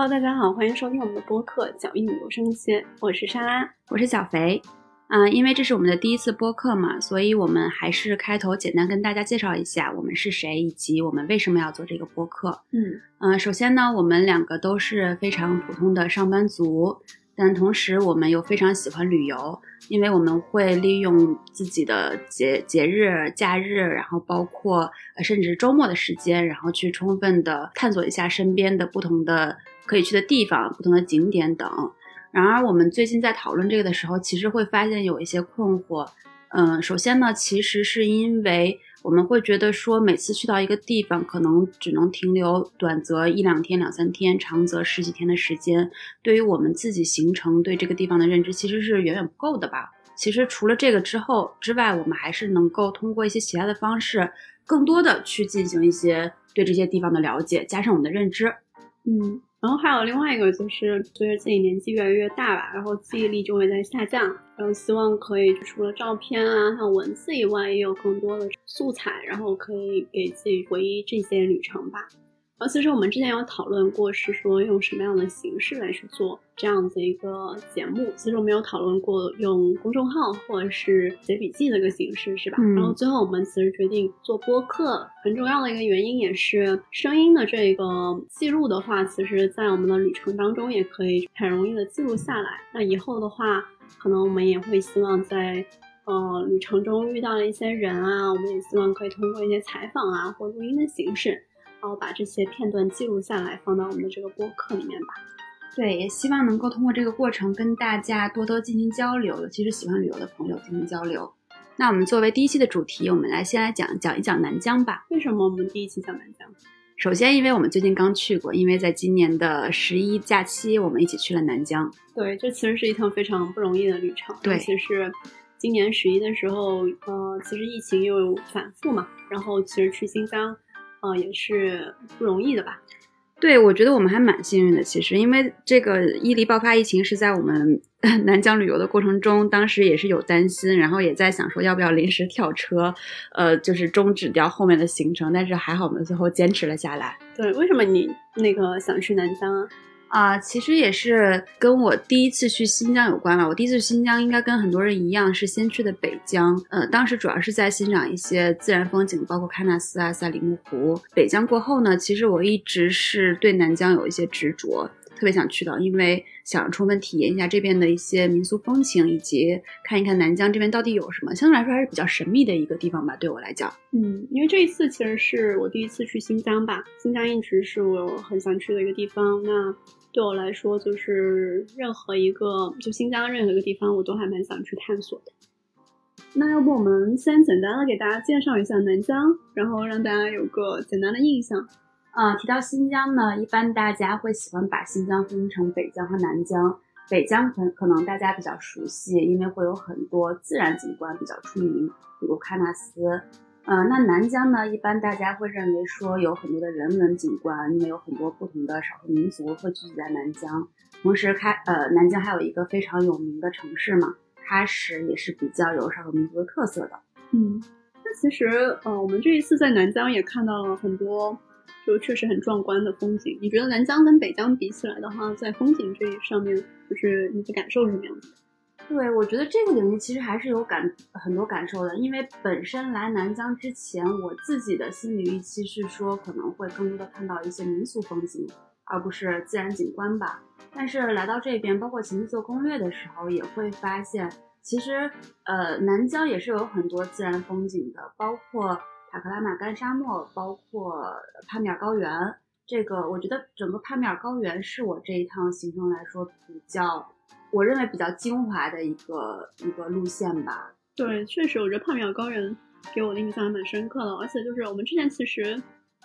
Hello，大家好，欢迎收听我们的播客《脚印留声机》，我是莎拉，我是小肥。嗯，因为这是我们的第一次播客嘛，所以我们还是开头简单跟大家介绍一下我们是谁，以及我们为什么要做这个播客。嗯嗯，首先呢，我们两个都是非常普通的上班族，但同时我们又非常喜欢旅游，因为我们会利用自己的节节日、假日，然后包括呃甚至周末的时间，然后去充分的探索一下身边的不同的可以去的地方、不同的景点等。然而，我们最近在讨论这个的时候，其实会发现有一些困惑。嗯，首先呢，其实是因为我们会觉得说，每次去到一个地方，可能只能停留短则一两天、两三天，长则十几天的时间，对于我们自己形成对这个地方的认知，其实是远远不够的吧。其实除了这个之后之外，我们还是能够通过一些其他的方式，更多的去进行一些对这些地方的了解，加上我们的认知。嗯。然后还有另外一个，就是随着自己年纪越来越大吧，然后记忆力就会在下降，然后希望可以除了照片啊，还有文字以外，也有更多的素材，然后可以给自己回忆这些旅程吧。然后其实我们之前有讨论过，是说用什么样的形式来去做这样子一个节目。其实我们有讨论过用公众号或者是写笔记的一个形式，是吧？嗯。然后最后我们其实决定做播客，很重要的一个原因也是声音的这个记录的话，其实在我们的旅程当中也可以很容易的记录下来。那以后的话，可能我们也会希望在呃旅程中遇到了一些人啊，我们也希望可以通过一些采访啊或录音的形式。然后把这些片段记录下来，放到我们的这个播客里面吧。对，也希望能够通过这个过程跟大家多多进行交流，尤其是喜欢旅游的朋友进行交流。那我们作为第一期的主题，我们来先来讲讲一讲南疆吧。为什么我们第一期讲南疆？首先，因为我们最近刚去过，因为在今年的十一假期，我们一起去了南疆。对，这其实是一趟非常不容易的旅程。尤，其是今年十一的时候，呃，其实疫情又反复嘛，然后其实去新疆。呃，也是不容易的吧？对，我觉得我们还蛮幸运的。其实，因为这个伊犁爆发疫情是在我们 南疆旅游的过程中，当时也是有担心，然后也在想说要不要临时跳车，呃，就是终止掉后面的行程。但是还好，我们最后坚持了下来。对，为什么你那个想去南疆啊？啊，其实也是跟我第一次去新疆有关了。我第一次去新疆应该跟很多人一样，是先去的北疆。呃，当时主要是在欣赏一些自然风景，包括喀纳斯啊、赛里木湖。北疆过后呢，其实我一直是对南疆有一些执着，特别想去的，因为想充分体验一下这边的一些民俗风情，以及看一看南疆这边到底有什么。相对来说还是比较神秘的一个地方吧，对我来讲。嗯，因为这一次其实是我第一次去新疆吧，新疆一直是我很想去的一个地方。那对我来说，就是任何一个就新疆任何一个地方，我都还蛮想去探索的。那要不我们先简单的给大家介绍一下南疆，然后让大家有个简单的印象。啊，提到新疆呢，一般大家会喜欢把新疆分成北疆和南疆。北疆可可能大家比较熟悉，因为会有很多自然景观比较出名，比如喀纳斯。呃，那南疆呢？一般大家会认为说有很多的人文景观，因为有很多不同的少数民族会聚集在南疆。同时，开呃，南疆还有一个非常有名的城市嘛，喀什也是比较有少数民族的特色的。嗯，那其实呃，我们这一次在南疆也看到了很多，就确实很壮观的风景。你觉得南疆跟北疆比起来的话，在风景这一上面，就是你的感受是什么样子？对，我觉得这个领域其实还是有感很多感受的，因为本身来南疆之前，我自己的心理预期是说可能会更多的看到一些民俗风景，而不是自然景观吧。但是来到这边，包括前期做攻略的时候，也会发现，其实呃南疆也是有很多自然风景的，包括塔克拉玛干沙漠，包括帕米尔高原。这个我觉得整个帕米尔高原是我这一趟行程来说比较。我认为比较精华的一个一个路线吧。对，确实，我觉得帕米尔高原给我的印象还蛮深刻的。而且就是我们之前其实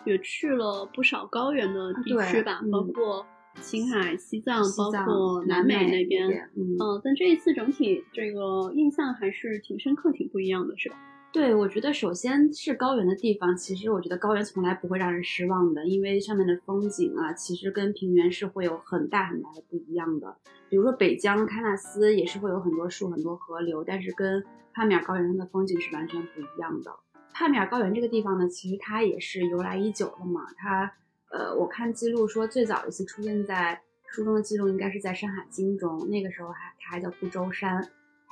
也去了不少高原的地区吧，包括青海、西藏，包括南美那边。嗯，但这一次整体这个印象还是挺深刻、挺不一样的，是吧？对，我觉得首先是高原的地方，其实我觉得高原从来不会让人失望的，因为上面的风景啊，其实跟平原是会有很大很大的不一样的。比如说北疆喀纳斯也是会有很多树、很多河流，但是跟帕米尔高原上的风景是完全不一样的。帕米尔高原这个地方呢，其实它也是由来已久了嘛，它呃，我看记录说最早一次出现在书中的记录应该是在《山海经》中，那个时候还它还叫不周山，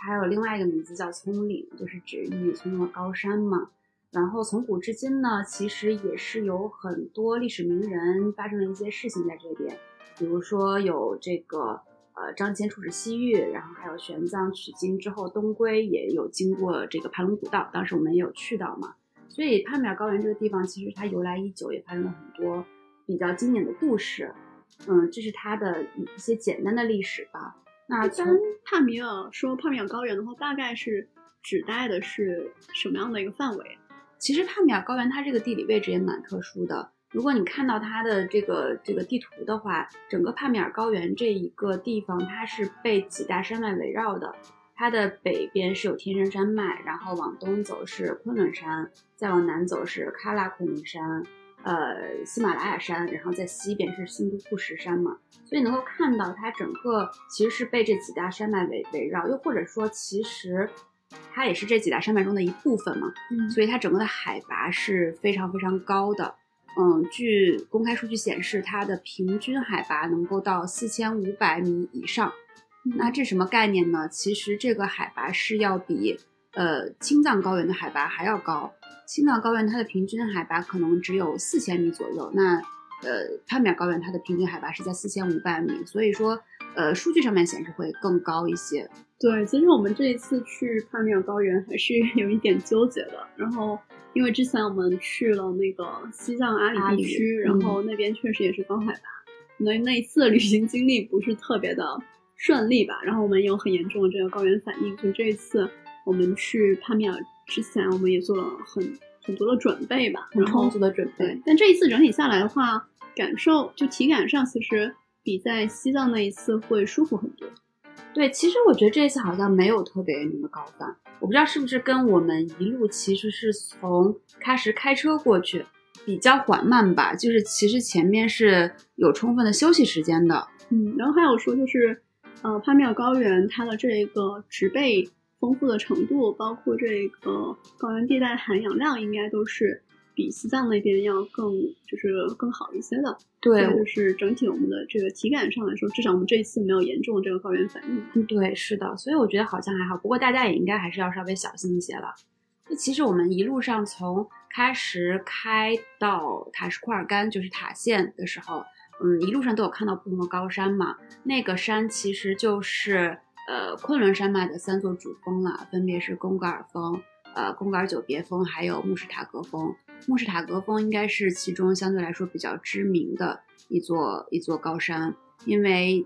还有另外一个名字叫葱岭，就是指郁郁葱葱的高山嘛。然后从古至今呢，其实也是有很多历史名人发生了一些事情在这边，比如说有这个呃张骞出使西域，然后还有玄奘取经之后东归，也有经过这个盘龙古道，当时我们也有去到嘛。所以帕米尔高原这个地方其实它由来已久，也发生了很多比较经典的故事。嗯，这是它的一些简单的历史吧。那从帕米尔说帕米尔高原的话，大概是指代的是什么样的一个范围？其实帕米尔高原它这个地理位置也蛮特殊的。如果你看到它的这个这个地图的话，整个帕米尔高原这一个地方，它是被几大山脉围绕的。它的北边是有天山山脉，然后往东走是昆仑山，再往南走是喀拉昆仑山，呃，喜马拉雅山，然后在西边是新都库什山嘛。所以能够看到它整个其实是被这几大山脉围围绕，又或者说其实。它也是这几大山脉中的一部分嘛，嗯，所以它整个的海拔是非常非常高的。嗯，据公开数据显示，它的平均海拔能够到四千五百米以上。那这什么概念呢？其实这个海拔是要比呃青藏高原的海拔还要高。青藏高原它的平均海拔可能只有四千米左右，那呃帕米尔高原它的平均海拔是在四千五百米，所以说呃数据上面显示会更高一些。对，其实我们这一次去帕米尔高原还是 有一点纠结的。然后，因为之前我们去了那个西藏阿里地区，然后那边确实也是高海拔，那那一次旅行经历不是特别的顺利吧。然后我们有很严重的这个高原反应，所以这一次我们去帕米尔之前，我们也做了很很多的准备吧，很充足的准备。但这一次整体下来的话，感受就体感上其实比在西藏那一次会舒服很多。对，其实我觉得这一次好像没有特别那么高反，我不知道是不是跟我们一路其实是从喀什开车过去，比较缓慢吧。就是其实前面是有充分的休息时间的。嗯，然后还有说就是，呃，帕米尔高原它的这个植被丰富的程度，包括这个高原地带含氧量，应该都是。比西藏那边要更就是更好一些的，对，就是整体我们的这个体感上来说，至少我们这一次没有严重的这个高原反应。嗯，对，是的，所以我觉得好像还好，不过大家也应该还是要稍微小心一些了。那其实我们一路上从喀什开到塔什库尔干，就是塔县的时候，嗯，一路上都有看到不同的高山嘛。那个山其实就是呃昆仑山脉的三座主峰了，分别是贡格尔峰。呃，贡格尔久别峰还有慕士塔格峰，慕士塔格峰应该是其中相对来说比较知名的一座一座高山，因为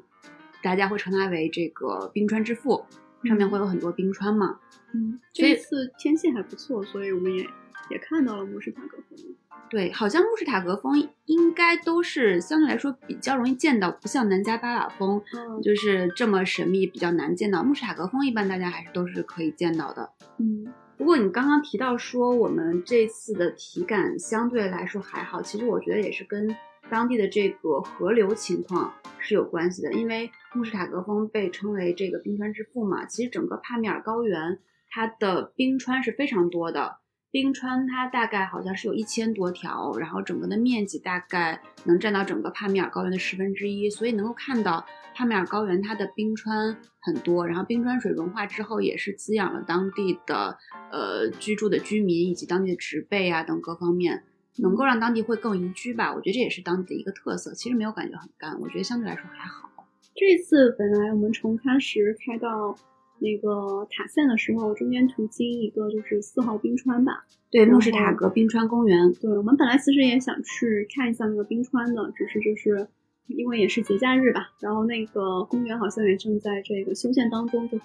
大家会称它为这个冰川之父，上面会有很多冰川嘛。嗯，这次天气还不错，所以我们也也看到了慕士塔格峰。对，好像慕士塔格峰应该都是相对来说比较容易见到，不像南迦巴瓦峰，就是这么神秘，比较难见到。慕士塔格峰一般大家还是都是可以见到的。嗯。不过你刚刚提到说我们这次的体感相对来说还好，其实我觉得也是跟当地的这个河流情况是有关系的。因为慕士塔格峰被称为这个冰川之父嘛，其实整个帕米尔高原它的冰川是非常多的。冰川它大概好像是有一千多条，然后整个的面积大概能占到整个帕米尔高原的十分之一，所以能够看到帕米尔高原它的冰川很多，然后冰川水融化之后也是滋养了当地的呃居住的居民以及当地的植被啊等各方面，能够让当地会更宜居吧。我觉得这也是当地的一个特色。其实没有感觉很干，我觉得相对来说还好。这次本来我们从喀什开到。那个塔县的时候，中间途经一个就是四号冰川吧，对，慕士塔格冰川公园。对，我们本来其实也想去看一下那个冰川的，只是就是因为也是节假日吧，然后那个公园好像也正在这个修建当中，就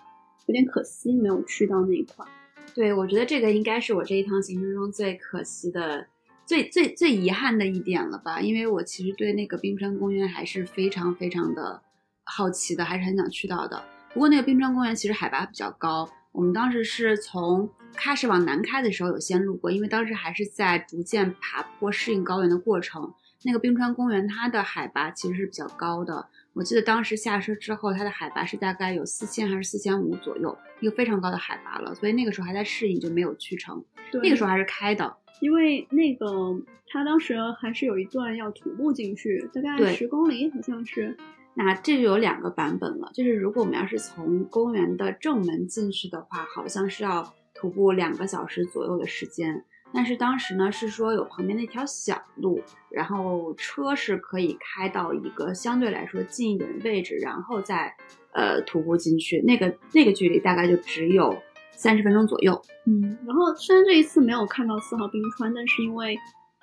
有点可惜没有去到那一块。对，我觉得这个应该是我这一趟行程中最可惜的、最最最遗憾的一点了吧，因为我其实对那个冰川公园还是非常非常的好奇的，还是很想去到的。不过那个冰川公园其实海拔比较高，我们当时是从喀什往南开的时候有先路过，因为当时还是在逐渐爬坡适应高原的过程。那个冰川公园它的海拔其实是比较高的，我记得当时下车之后，它的海拔是大概有四千还是四千五左右，一个非常高的海拔了，所以那个时候还在适应就没有去成。对那个时候还是开的。因为那个它当时还是有一段要徒步进去，大概十公里，好像是。那这就有两个版本了，就是如果我们要是从公园的正门进去的话，好像是要徒步两个小时左右的时间。但是当时呢是说有旁边那条小路，然后车是可以开到一个相对来说近一点的位置，然后再呃徒步进去。那个那个距离大概就只有三十分钟左右。嗯，然后虽然这一次没有看到四号冰川，但是因为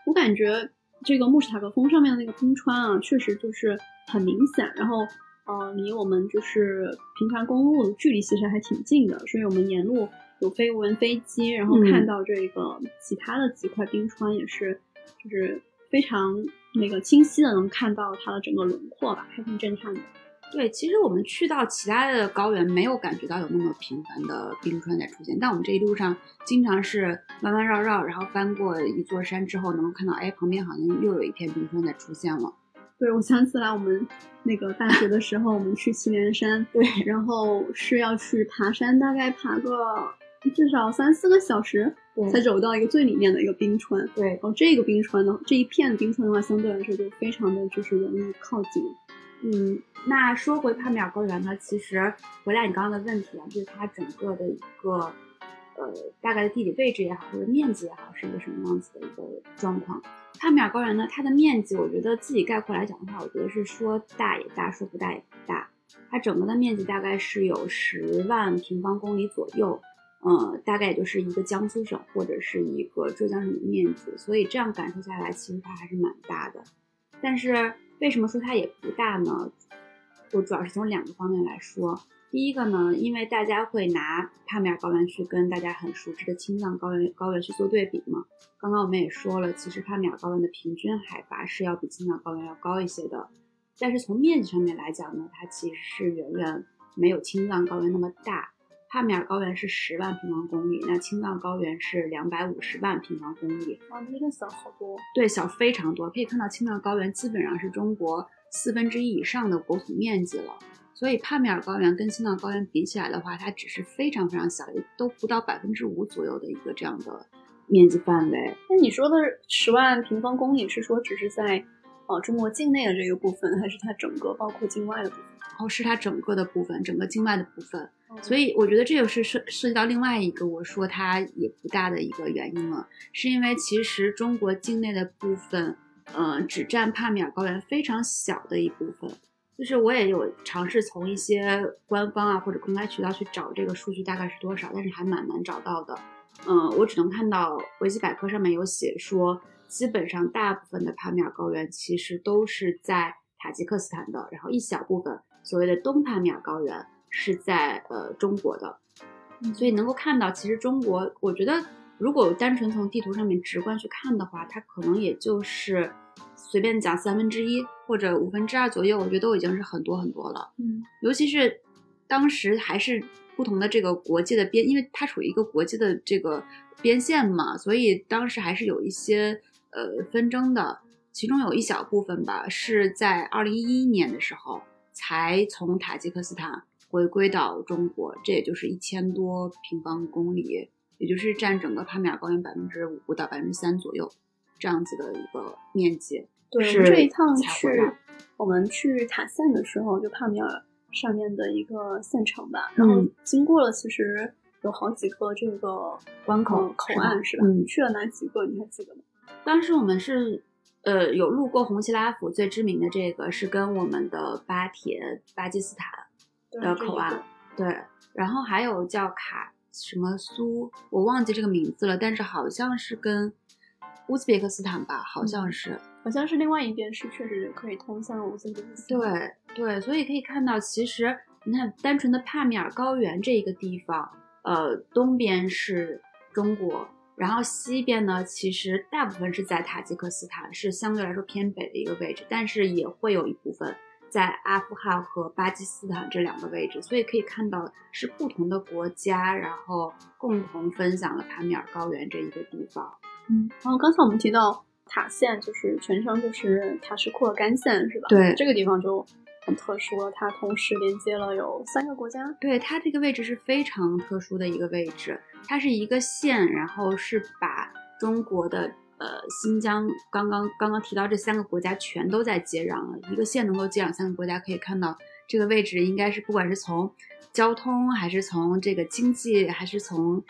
我感觉这个穆什塔格峰上面的那个冰川啊，确实就是很明显，然后呃离我们就是平常公路的距离其实还挺近的，所以我们沿路有飞无人飞机，然后嗯看到这个其他的几块冰川也是就是非常那个清晰的能看到它的整个轮廓吧，还挺震撼的。对，其实我们去到其他的高原，没有感觉到有那么频繁的冰川在出现，但我们这一路上经常是弯弯绕绕，然后翻过一座山之后，能够看到，哎，旁边好像又有一片冰川在出现了。对，我想起来我们那个大学的时候，我们去祁连山，对然后是要去爬山，大概爬个至少三四个小时，对才走到一个最里面的一个冰川。对然后这个冰川呢，这一片冰川的话，相对来说就非常的就是容易靠近。嗯，那说回帕米尔高原呢，其实回答你刚刚的问题啊，就是它整个的一个呃大概的地理位置也好，或者面积也好，是一个什么样子的一个状况。帕米尔高原呢，它的面积，我觉得自己概括来讲的话，我觉得是说大也大，说不大也不大。它整个的面积大概是有十万平方公里左右，呃，大概也就是一个江苏省或者是一个浙江省的面积，所以这样感受下来，其实它还是蛮大的。但是为什么说它也不大呢？我主要是从两个方面来说。第一个呢，因为大家会拿帕米尔高原去跟大家很熟知的青藏高原高原去做对比嘛。刚刚我们也说了，其实帕米尔高原的平均海拔是要比青藏高原要高一些的，但是从面积上面来讲呢，它其实是远远没有青藏高原那么大。帕米尔高原是十万平方公里，那青藏高原是两百五十万平方公里，哇，这个小好多。对，小非常多。可以看到，青藏高原基本上是中国四分之一以上的国土面积了。所以帕米尔高原跟青藏高原比起来的话，它只是非常非常小，也都不到百分之五左右的一个这样的面积范围。那你说的十万平方公里是说只是在呃中国境内的这个部分，还是它整个包括境外的部分？然后是它整个的部分，整个境外的部分。所以以我觉得这就是涉涉及到另外一个我说它也不大的一个原因了，是因为其实中国境内的部分，呃，只占帕米尔高原非常小的一部分。就是我也有尝试从一些官方啊或者公开渠道去找这个数据大概是多少，但是还蛮难找到的。嗯，我只能看到维基百科上面有写说，基本上大部分的帕米尔高原其实都是在塔吉克斯坦的，然后一小部分所谓的东帕米尔高原是在呃中国的。所以能够看到，其实中国，我觉得如果单纯从地图上面直观去看的话，它可能也就是随便讲三分之一或者五分之二左右，我觉得都已经是很多很多了。嗯尤其是当时还是不同的这个国界的边，因为它处于一个国界的这个边线嘛，所以当时还是有一些呃纷争的。其中有一小部分吧，是在二零一一年的时候才从塔吉克斯坦回归到中国，这也就是一千多平方公里，也就是占整个帕米尔高原百分之五到百分之三左右这样子的一个面积。对，我是们这一趟去我们去塔县的时候，就帕米尔上面的一个县城吧，然后嗯经过了，其实有好几个这个关口呃口岸是吧？嗯去了哪几个？你还记得吗？当时我们是呃有路过红旗拉甫，最知名的这个是跟我们的巴铁巴基斯坦的口岸，对，然后还有叫卡什么苏，我忘记这个名字了，但是好像是跟乌兹别克斯坦吧，好像是。好像是另外一边是确实可以通向乌兹别克斯坦。对对，所以可以看到，其实你看，单纯的帕米尔高原这一个地方，呃，东边是中国，然后西边呢，其实大部分是在塔吉克斯坦，是相对来说偏北的一个位置，但是也会有一部分在阿富汗和巴基斯坦这两个位置，所以可以看到是不同的国家，然后共同分享了帕米尔高原这一个地方。嗯，然后刚才我们提到塔县，就是全称就是塔什库尔干县是吧？对这个地方就很特殊了，它同时连接了有三个国家。对，它这个位置是非常特殊的一个位置，它是一个县，然后是把中国的呃新疆刚刚刚刚提到这三个国家全都在接壤了，一个县能够接壤三个国家，可以看到这个位置应该是不管是从交通还是从这个经济还是从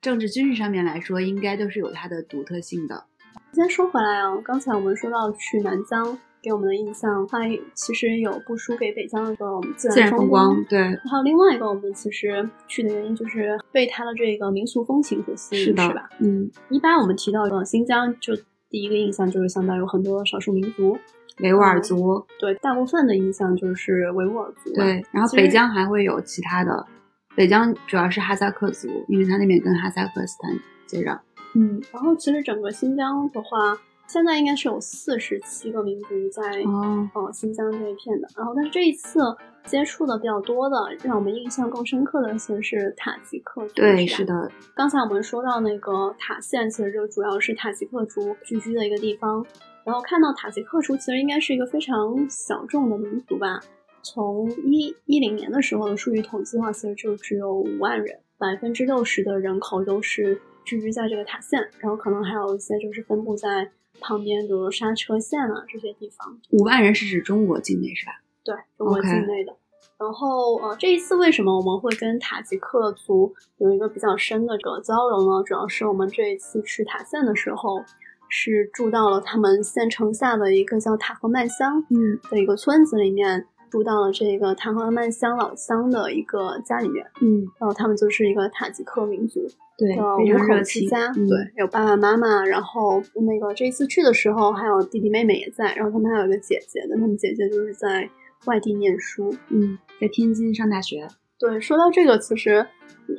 政治军事上面来说，应该都是有它的独特性的。先说回来啊，刚才我们说到去南疆。给我们的印象，它其实有不输给北疆的自然风光，对。还有另外一个，我们其实去的原因就是被它的这个民俗风情所吸引，是吧？嗯。一般我们提到的新疆，就第一个印象就是相当有很多少数民族，维吾尔族。对，大部分的印象就是维吾尔族。对，然后北疆还会有其他的，北疆主要是哈萨克族，因为它那边跟哈萨克斯坦接壤。嗯，然后其实整个新疆的话。现在应该是有四十七个民族在哦新疆这一片的，然后但是这一次接触的比较多的，让我们印象更深刻的其实是塔吉克族。对，是的。刚才我们说到那个塔县，其实就主要是塔吉克族聚居的一个地方。然后看到塔吉克族其实应该是一个非常小众的民族吧。从一一零年的时候的数据统计的话，其实就只有五万人，百分之六十的人口都是聚居在这个塔县，然后可能还有一些就是分布在。旁边，比如刹车线啊这些地方，五万人是指中国境内是吧？对，中国境内的。然后，呃，这一次为什么我们会跟塔吉克族有一个比较深的这个交流呢？主要是我们这一次去塔县的时候，是住到了他们县城下的一个叫塔克曼乡嗯的一个村子里面，住到了这个塔河曼乡老乡的一个家里面，嗯，然后他们就是一个塔吉克民族。对，五口之家，对，有爸爸妈妈，然后那个这一次去的时候，还有弟弟妹妹也在，然后他们还有一个姐姐，但他们姐姐就是在外地念书，嗯，在天津上大学。对，说到这个，其实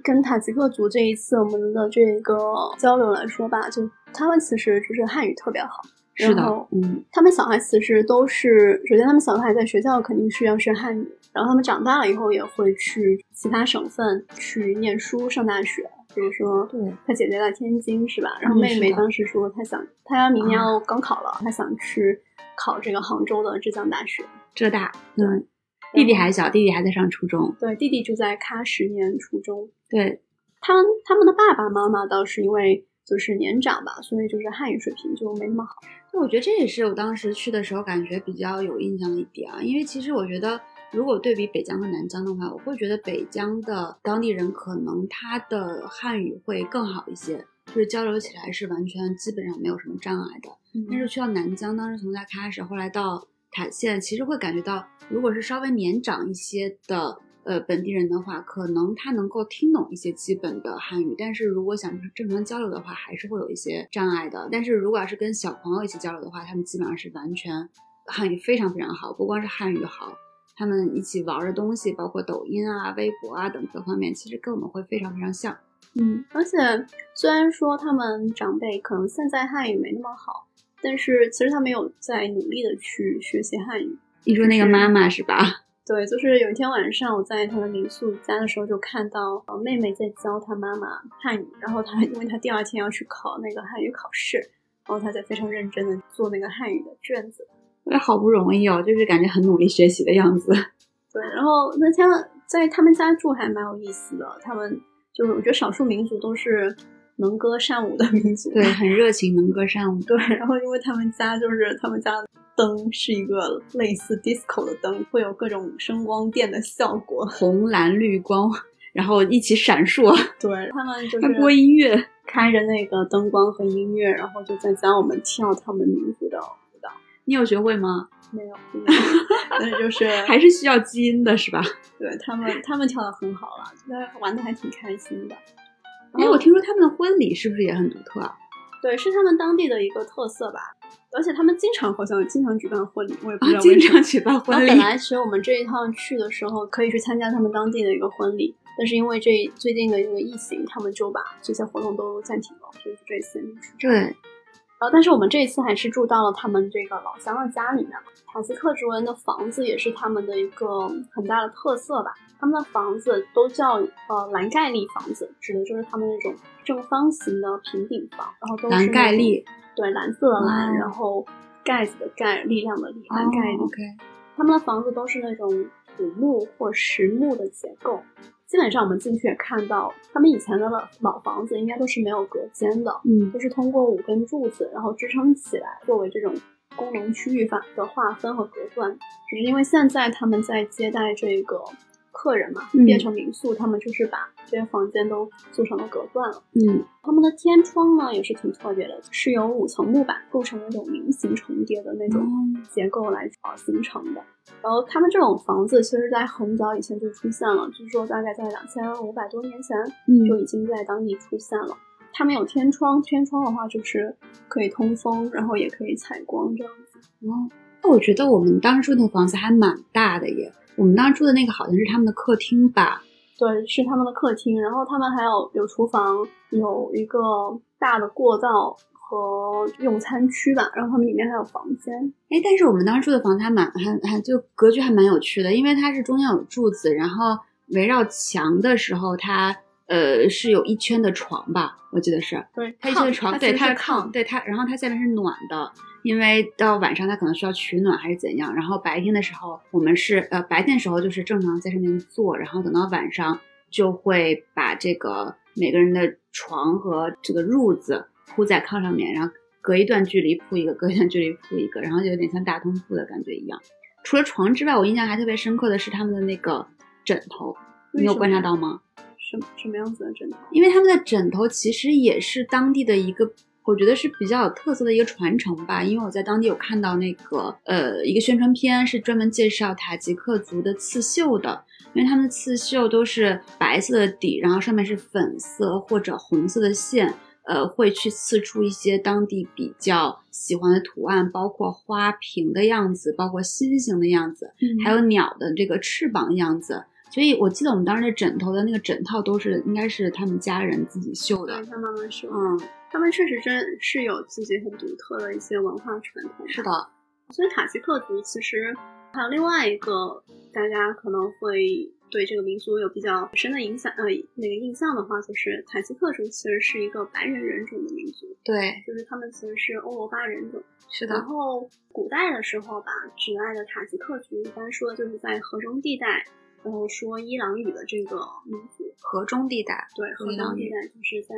跟塔吉克族这一次我们的这个交流来说吧，就他们其实就是汉语特别好，是的，嗯，他们小孩其实都是，首先他们小孩在学校肯定是要学汉语，然后他们长大了以后也会去其他省份去念书上大学。比如说，对，他姐姐在天津是吧？然后妹妹当时说，她想，她明年要高考了，她想去考这个杭州的浙江大学，浙大。嗯，弟弟还小，弟弟还在上初中。对，弟弟就在喀什念初中。对，他他们的爸爸妈妈倒是因为就是年长吧，所以就是汉语水平就没那么好。那我觉得这也是我当时去的时候感觉比较有印象的一点啊，因为其实我觉得。如果对比北疆和南疆的话，我会觉得北疆的当地人可能他的汉语会更好一些，就是交流起来是完全基本上没有什么障碍的。但是去到南疆，当时从在喀什，后来到塔县，其实会感觉到，如果是稍微年长一些的呃本地人的话，可能他能够听懂一些基本的汉语，但是如果想正常交流的话，还是会有一些障碍的。但是如果要是跟小朋友一起交流的话，他们基本上是完全汉语非常非常好，不光是汉语好。他们一起玩的东西，包括抖音啊、微博啊等各方面，其实跟我们会非常非常像。嗯，而且虽然说他们长辈可能现在汉语没那么好，但是其实他们有在努力的去学习汉语。你说那个妈妈是吧？对，就是有一天晚上我在他的民宿家的时候，就看到妹妹在教他妈妈汉语，然后他 因为他第二天要去考那个汉语考试，然后他在非常认真的做那个汉语的卷子。也好不容易哦，就是感觉很努力学习的样子。对，然后那天在他们家住还蛮有意思的。他们就是我觉得少数民族都是能歌善舞的民族，对，很热情，能歌善舞。对，然后因为他们家就是他们家灯是一个类似 disco 的灯，会有各种声光电的效果，红蓝绿光，然后一起闪烁。对他们就是播音乐，开着那个灯光和音乐，然后就在教我们跳他们民族的舞蹈。你有学会吗？没有，但是就是 还是需要基因的，是吧？对他们，他们跳的很好了，觉得玩的还挺开心的。哎，我听说他们的婚礼是不是也很独特啊？对，是他们当地的一个特色吧。而且他们经常好像经常举办婚礼，我也不知道经常举办婚礼。本来其实我们这一趟去的时候可以去参加他们当地的一个婚礼，但是因为这最近的一个疫情，他们就把这些活动都暂停了，所以这次。对。然后，但是我们这一次还是住到了他们这个老乡的家里面。塔吉克族人的房子也是他们的一个很大的特色吧。他们的房子都叫呃蓝盖利房子，指的就是他们那种正方形的平顶房，然后都是蓝盖利，对，蓝色的蓝，然后盖子的盖，力量的力，蓝盖利。OK。他们的房子都是那种土木或实木的结构。基本上我们进去也看到，他们以前的老老房子应该都是没有隔间的，嗯就是通过五根柱子然后支撑起来，作为这种功能区域法的划分和隔断。只是因为现在他们在接待这个客人嘛，嗯变成民宿，他们就是把这些房间都做成了隔断了。嗯他们的天窗呢也是挺特别的，是由五层木板构成那种菱形重叠的那种哦结构来呃形成的。然后他们这种房子，其实在很早以前就出现了，据说大概在两千五百多年前嗯就已经在当地出现了。他们有天窗，天窗的话就是可以通风，然后也可以采光这样子。哦，那我觉得我们当时住那个房子还蛮大的耶。我们当时住的那个好像是他们的客厅吧？对，是他们的客厅，然后他们还有有厨房，有一个大的过道和用餐区吧，然后他们里面还有房间。哎，但是我们当时住的房子还蛮还还就格局还蛮有趣的，因为它是中间有柱子，然后围绕墙的时候它。呃，是有一圈的床吧，我记得是，对，它一圈的床，对，它炕，对它，然后它下面是暖的，因为到晚上它可能需要取暖还是怎样，然后白天的时候我们是呃白天的时候就是正常在上面坐，然后等到晚上就会把这个每个人的床和这个褥子铺在炕上面，然后隔一段距离铺一个，隔一段距离铺一个，然后就有点像大通铺的感觉一样。除了床之外，我印象还特别深刻的是他们的那个枕头，你有观察到吗？什什么样子的枕头？因为他们的枕头其实也是当地的一个，我觉得是比较有特色的一个传承吧。因为我在当地有看到那个呃一个宣传片，是专门介绍塔吉克族的刺绣的。因为他们的刺绣都是白色的底，然后上面是粉色或者红色的线，呃，会去刺出一些当地比较喜欢的图案，包括花瓶的样子，包括心形的样子，嗯还有鸟的这个翅膀的样子。所以我记得我们当时的枕头的那个枕套都是应该是他们家人自己绣的对，。他妈妈绣，嗯，他们确实真是有自己很独特的一些文化传统。是的，所以塔吉克族其实还有另外一个大家可能会对这个民族有比较深的影响，呃，那个印象的话，就是塔吉克族其实是一个白人人种的民族，对，就是他们其实是欧罗巴人种。是的，然后古代的时候吧，指爱的塔吉克族一般说的就是在河中地带，然后说伊朗语的这个民族。河中地带。对，河中地带就是在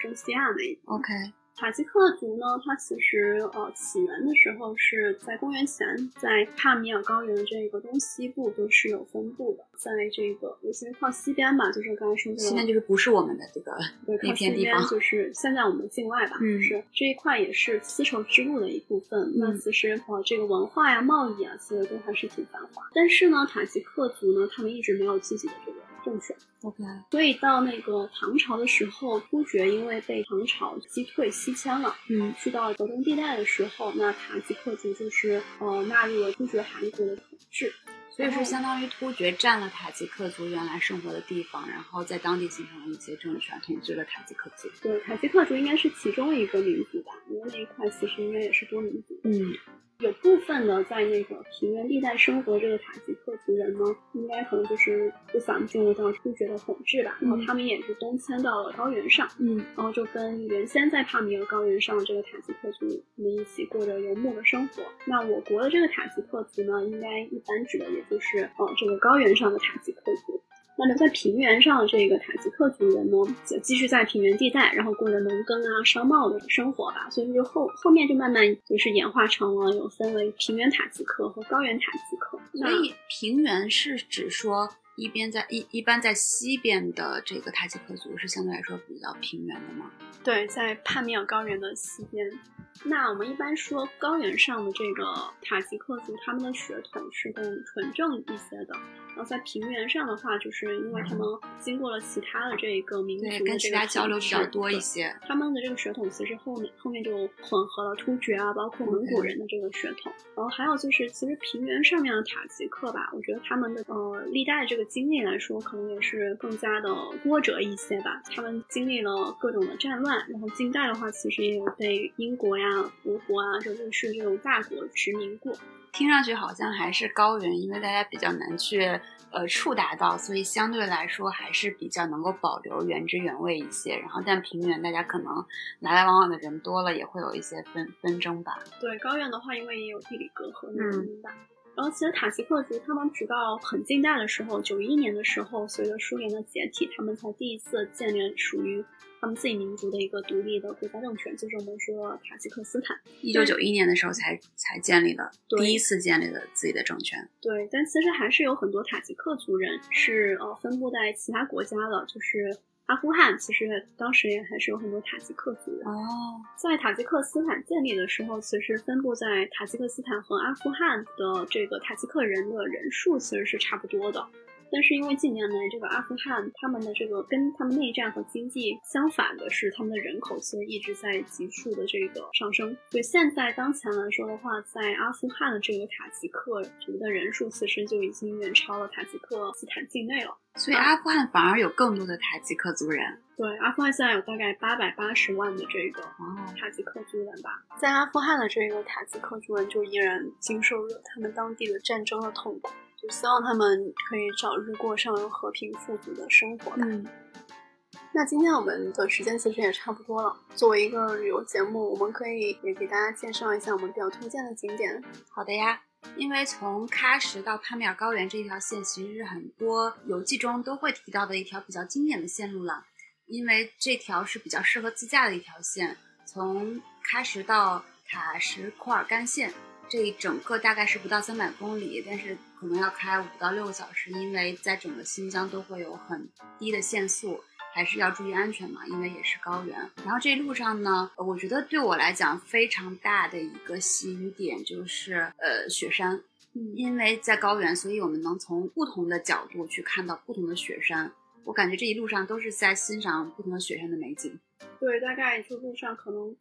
中西亚那一带。OK，塔吉克族呢，它其实呃起源的时候是在公元前，在帕米尔高原的这个东西部都是有分布的，在这个尤其是靠西边吧，就是刚才说的，西边就是不是我们的这个对那靠西边片地方。就是现在我们境外吧，嗯就是这一块也是丝绸之路的一部分。那嗯其实呃这个文化呀、贸易啊，其实都还是挺繁华。但是呢，塔吉克族呢，他们一直没有自己的这个政权。OK，所以到那个唐朝的时候，突厥因为被唐朝击退西迁了，嗯，去到河东地带的时候，那塔吉克族就是呃纳入了突厥汗国的统治。所以说相当于突厥占了塔吉克族原来生活的地方，然后在当地形成了一些政权，统治了塔吉克族。对，塔吉克族应该是其中一个民族吧，因为那一块其实应该也是多民族。嗯，有部分的在那个平原地带生活这个塔吉克族人呢，应该可能就是不想进入到突厥的统治吧，然后他们也是东迁到了高原上，嗯，然后就跟原先在帕米尔高原上的这个塔吉克族他们一起过着游牧的生活。那我国的这个塔吉克族呢，应该一般指的也就是呃这个高原上的塔吉克族。那留在平原上的这个塔吉克族人呢，就继续在平原地带，然后过着农耕啊、商贸的生活吧。所以就后后面就慢慢就是演化成了有分为平原塔吉克和高原塔吉克。所以平原是指说一边在一一般在西边的这个塔吉克族是相对来说比较平原的吗？对，在帕米尔高原的西边。那我们一般说高原上的这个塔吉克族，他们的血统是更纯正一些的。然后在平原上的话，就是因为他们经过了其他的这个民族的对，这个跟其他交流比较多一些。他们的这个血统其实后面后面就混合了突厥啊，包括蒙古人的这个血统。然后还有就是，其实平原上面的塔吉克吧，我觉得他们的呃历代的这个经历来说，可能也是更加的波折一些吧。他们经历了各种的战乱，然后近代的话，其实也有被英国呀、俄国啊，甚至是这种大国殖民过。听上去好像还是高原，因为大家比较难去呃触达到，所以相对来说还是比较能够保留原汁原味一些。然后但平原大家可能来来往往的人多了，也会有一些纷纷争吧。对高原的话，因为也有地理隔阂的原因吧。然后其实塔吉克族他们直到很近代的时候，九一年的时候，随着苏联的解体，他们才第一次建立属于他们自己民族的一个独立的国家政权，就是我们说的塔吉克斯坦。一九九一年的时候才才建立了对第一次建立了自己的政权。对，但其实还是有很多塔吉克族人是呃分布在其他国家的，就是阿富汗，其实当时也还是有很多塔吉克族人。哦，在塔吉克斯坦建立的时候，其实分布在塔吉克斯坦和阿富汗的这个塔吉克人的人数其实是差不多的。但是因为近年来这个阿富汗他们的这个跟他们内战和经济相反的是，他们的人口其实一直在急速的这个上升。所以现在当前来说的话，在阿富汗的这个塔吉克族的人数，其实就已经远超了塔吉克斯坦境内了。所以阿富汗反而有更多的塔吉克族人。对，阿富汗现在有大概八百八十万的这个哦，塔吉克族人吧，在阿富汗的这个塔吉克族人就依然经受着他们当地的战争的痛苦，就希望他们可以早日过上和平富足的生活吧。嗯，那今天我们的时间其实也差不多了，作为一个旅游节目，我们可以也给大家介绍一下我们比较推荐的景点。好的呀。因为从喀什到帕米尔高原这一条线，其实是很多游记中都会提到的一条比较经典的线路了。因为这条是比较适合自驾的一条线，从喀什到塔什库尔干线，这一整个大概是不到三百公里，但是可能要开五到六个小时，因为在整个新疆都会有很低的限速。还是要注意安全嘛，因为也是高原。然后这一路上呢，呃我觉得对我来讲非常大的一个吸引点就是呃雪山，嗯因为在高原，所以我们能从不同的角度去看到不同的雪山。我感觉这一路上都是在欣赏不同的雪山的美景。对，大概就路上可能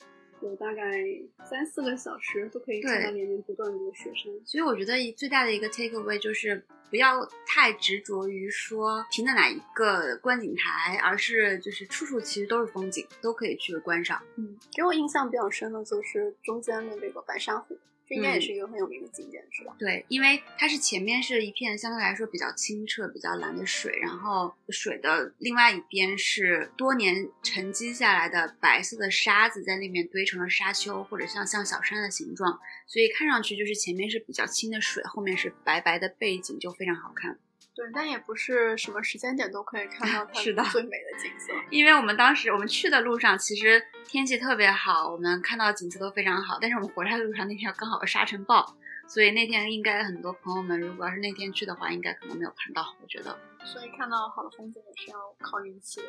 有大概三四个小时都可以看到连绵不断的雪山。所以我觉得最大的一个 take away 就是不要太执着于说停在哪一个观景台，而是就是处处其实都是风景，都可以去观赏。嗯，给我印象比较深的就是中间的这个白沙湖，这应该也嗯是一个很有名的景点，是吧？对，因为它是前面是一片相对来说比较清澈、比较蓝的水，然后水的另外一边是多年沉积下来的白色的沙子，在那边堆成了沙丘，或者像像小山的形状，所以看上去就是前面是比较清的水，后面是白白的背景，就非常好看。对，但也不是什么时间点都可以看到 它是的最美的景色。因为我们当时我们去的路上其实天气特别好，我们看到景色都非常好，但是我们回来的路上那天刚好有沙尘暴，所以那天应该很多朋友们如果要是那天去的话，应该可能没有看到，我觉得。所以看到好的风景也是要靠运气的。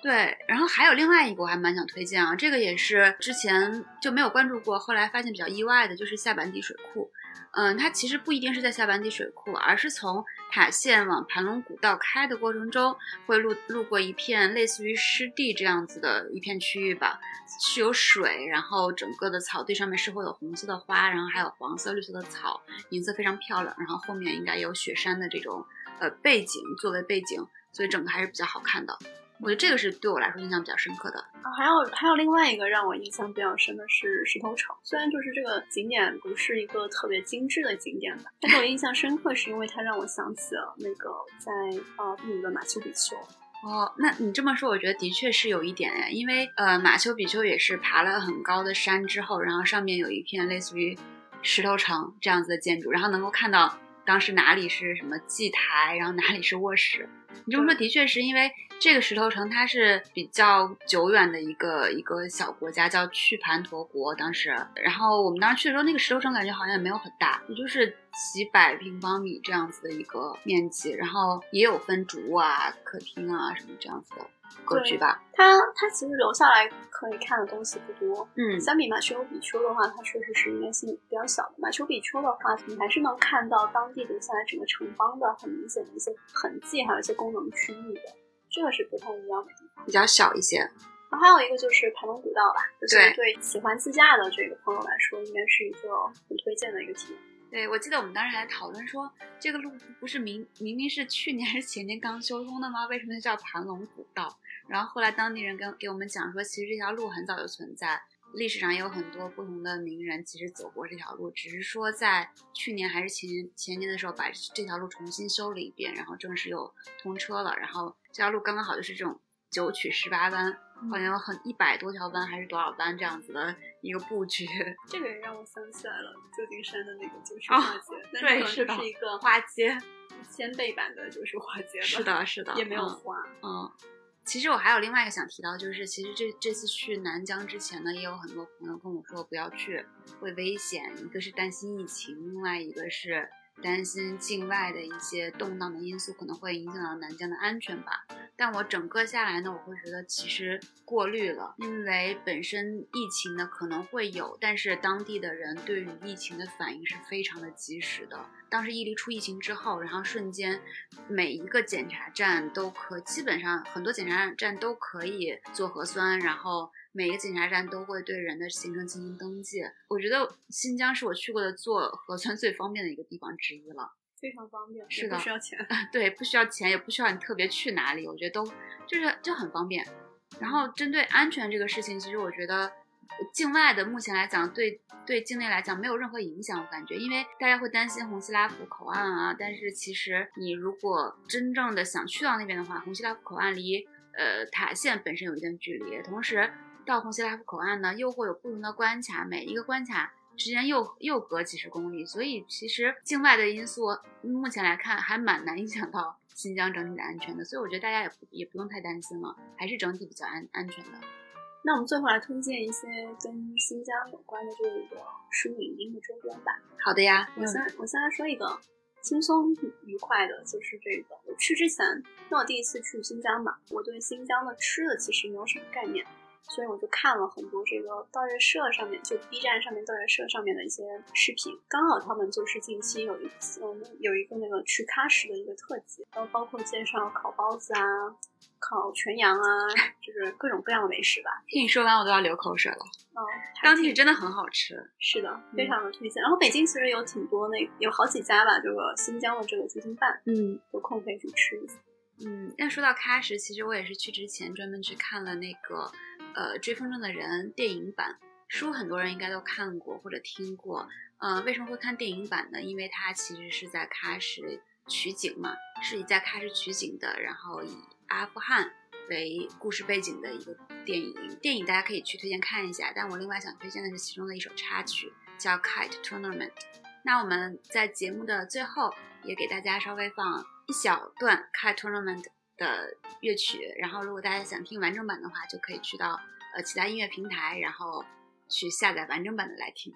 对，然后还有另外一个我还蛮想推荐啊，这个也是之前就没有关注过，后来发现比较意外的，就是下坂底水库。嗯，它其实不一定是在下坂底水库，而是从塔县往盘龙古道开的过程中，会路路过一片类似于湿地这样子的一片区域吧，是有水，然后整个的草地上面是会有红色的花，然后还有黄色、绿色的草，颜色非常漂亮，然后后面应该有雪山的这种呃背景作为背景，所以整个还是比较好看的。我觉得这个是对我来说印象比较深刻的。啊，还有还有另外一个让我印象比较深的是石头城，虽然就是这个景点不是一个特别精致的景点吧，但是我印象深刻是因为它让我想起了那个在呃秘鲁的马丘比丘。哦，那你这么说，我觉得的确是有一点哎，因为呃，马丘比丘也是爬了很高的山之后，然后上面有一片类似于石头城这样子的建筑，然后能够看到当时哪里是什么祭台，然后哪里是卧室。你这么说，的确是因为这个石头城它是比较久远的一个一个小国家，叫去盘陀国。当时，然后我们当时去的时候，那个石头城感觉好像也没有很大，也就是几百平方米这样子的一个面积，然后也有分主卧啊、客厅啊什么这样子的格局吧。它它其实留下来可以看的东西不多，嗯，相比马丘比丘的话，它确实是应该性比较小的。马丘比丘的话，你还是能看到当地留下来整个城邦的很明显的一些痕迹，还有一些功能区域的，这个是不太一样的地方。比较小一些。然后还有一个就是盘龙古道吧，就是对对喜欢自驾的这个朋友来说，应该是一个很推荐的一个体验。对，我记得我们当时还讨论说，这个路不是明明明是去年还是前年刚修通的吗？为什么叫盘龙古道？然后后来当地人跟给我们讲说，其实这条路很早就存在，历史上也有很多不同的名人其实走过这条路，只是说在去年还是前年前年的时候把这条路重新修了一遍，然后正式又通车了。然后这条路刚刚好就是这种九曲十八弯，好像有很一百多条弯还是多少弯这样子的一个布局。这个也让我想起来了旧金山的那个旧时花街，但对，是的，是一个花街，千倍版的旧时花街。是的，是的，也没有花。嗯，其实我还有另外一个想提到，就是其实这这次去南疆之前呢，也有很多朋友跟我说不要去，会危险。一个是担心疫情，另外一个是。担心境外的一些动荡的因素可能会影响到南疆的安全吧，但我整个下来呢，我会觉得其实过滤了，因为本身疫情呢可能会有，但是当地的人对于疫情的反应是非常的及时的。当时伊犁出疫情之后，然后瞬间每一个检查站都可，基本上很多检查站都可以做核酸，然后。每个检查站都会对人的行程进行登记。我觉得新疆是我去过的做核酸最方便的一个地方之一了，非常方便，是的，不需要钱。对，不需要钱，也不需要你特别去哪里，我觉得都就是就很方便。然后针对安全这个事情，其实我觉得境外的目前来讲，对对境内来讲没有任何影响，我感觉，因为大家会担心红西拉甫口岸啊，但是其实你如果真正的想去到那边的话，红西拉甫口岸离呃塔县本身有一定距离，同时。到红西拉夫口岸呢，又会有不同的关卡，每一个关卡之间又又隔几十公里，所以其实境外的因素目前来看还蛮难影响到新疆整体的安全的，所以我觉得大家也不也不用太担心了，还是整体比较安安全的。那我们最后来推荐一些跟新疆有关的这个书影音的周边吧。好的呀，我先我先来说一个轻松愉快的，就是这个我去之前，那我第一次去新疆嘛，我对新疆的吃的其实没有什么概念。所以我就看了很多这个道月社上面，就 B 站上面道月社上面的一些视频，刚好他们就是近期有一次，嗯，有一个那个去喀什的一个特辑，然后包括介绍烤包子啊、烤全羊啊，就是各种各样的美食吧。听你说完我都要流口水了。嗯，当地真的很好吃。是的，非常的推荐。然后北京其实有挺多那有好几家吧，这个新疆的这个驻京办，嗯，有空可以去吃一下。嗯，那说到喀什，其实我也是去之前专门去看了那个。呃，追风筝的人电影版书很多人应该都看过或者听过。呃，为什么会看电影版呢？因为它其实是在喀什取景嘛，是以在喀什取景的，然后以阿富汗为故事背景的一个电影。电影大家可以去推荐看一下。但我另外想推荐的是其中的一首插曲，叫《Kite Tournament》。那我们在节目的最后也给大家稍微放一小段《Cat Tournament》。的乐曲，然后如果大家想听完整版的话，就可以去到呃其他音乐平台，然后去下载完整版的来听。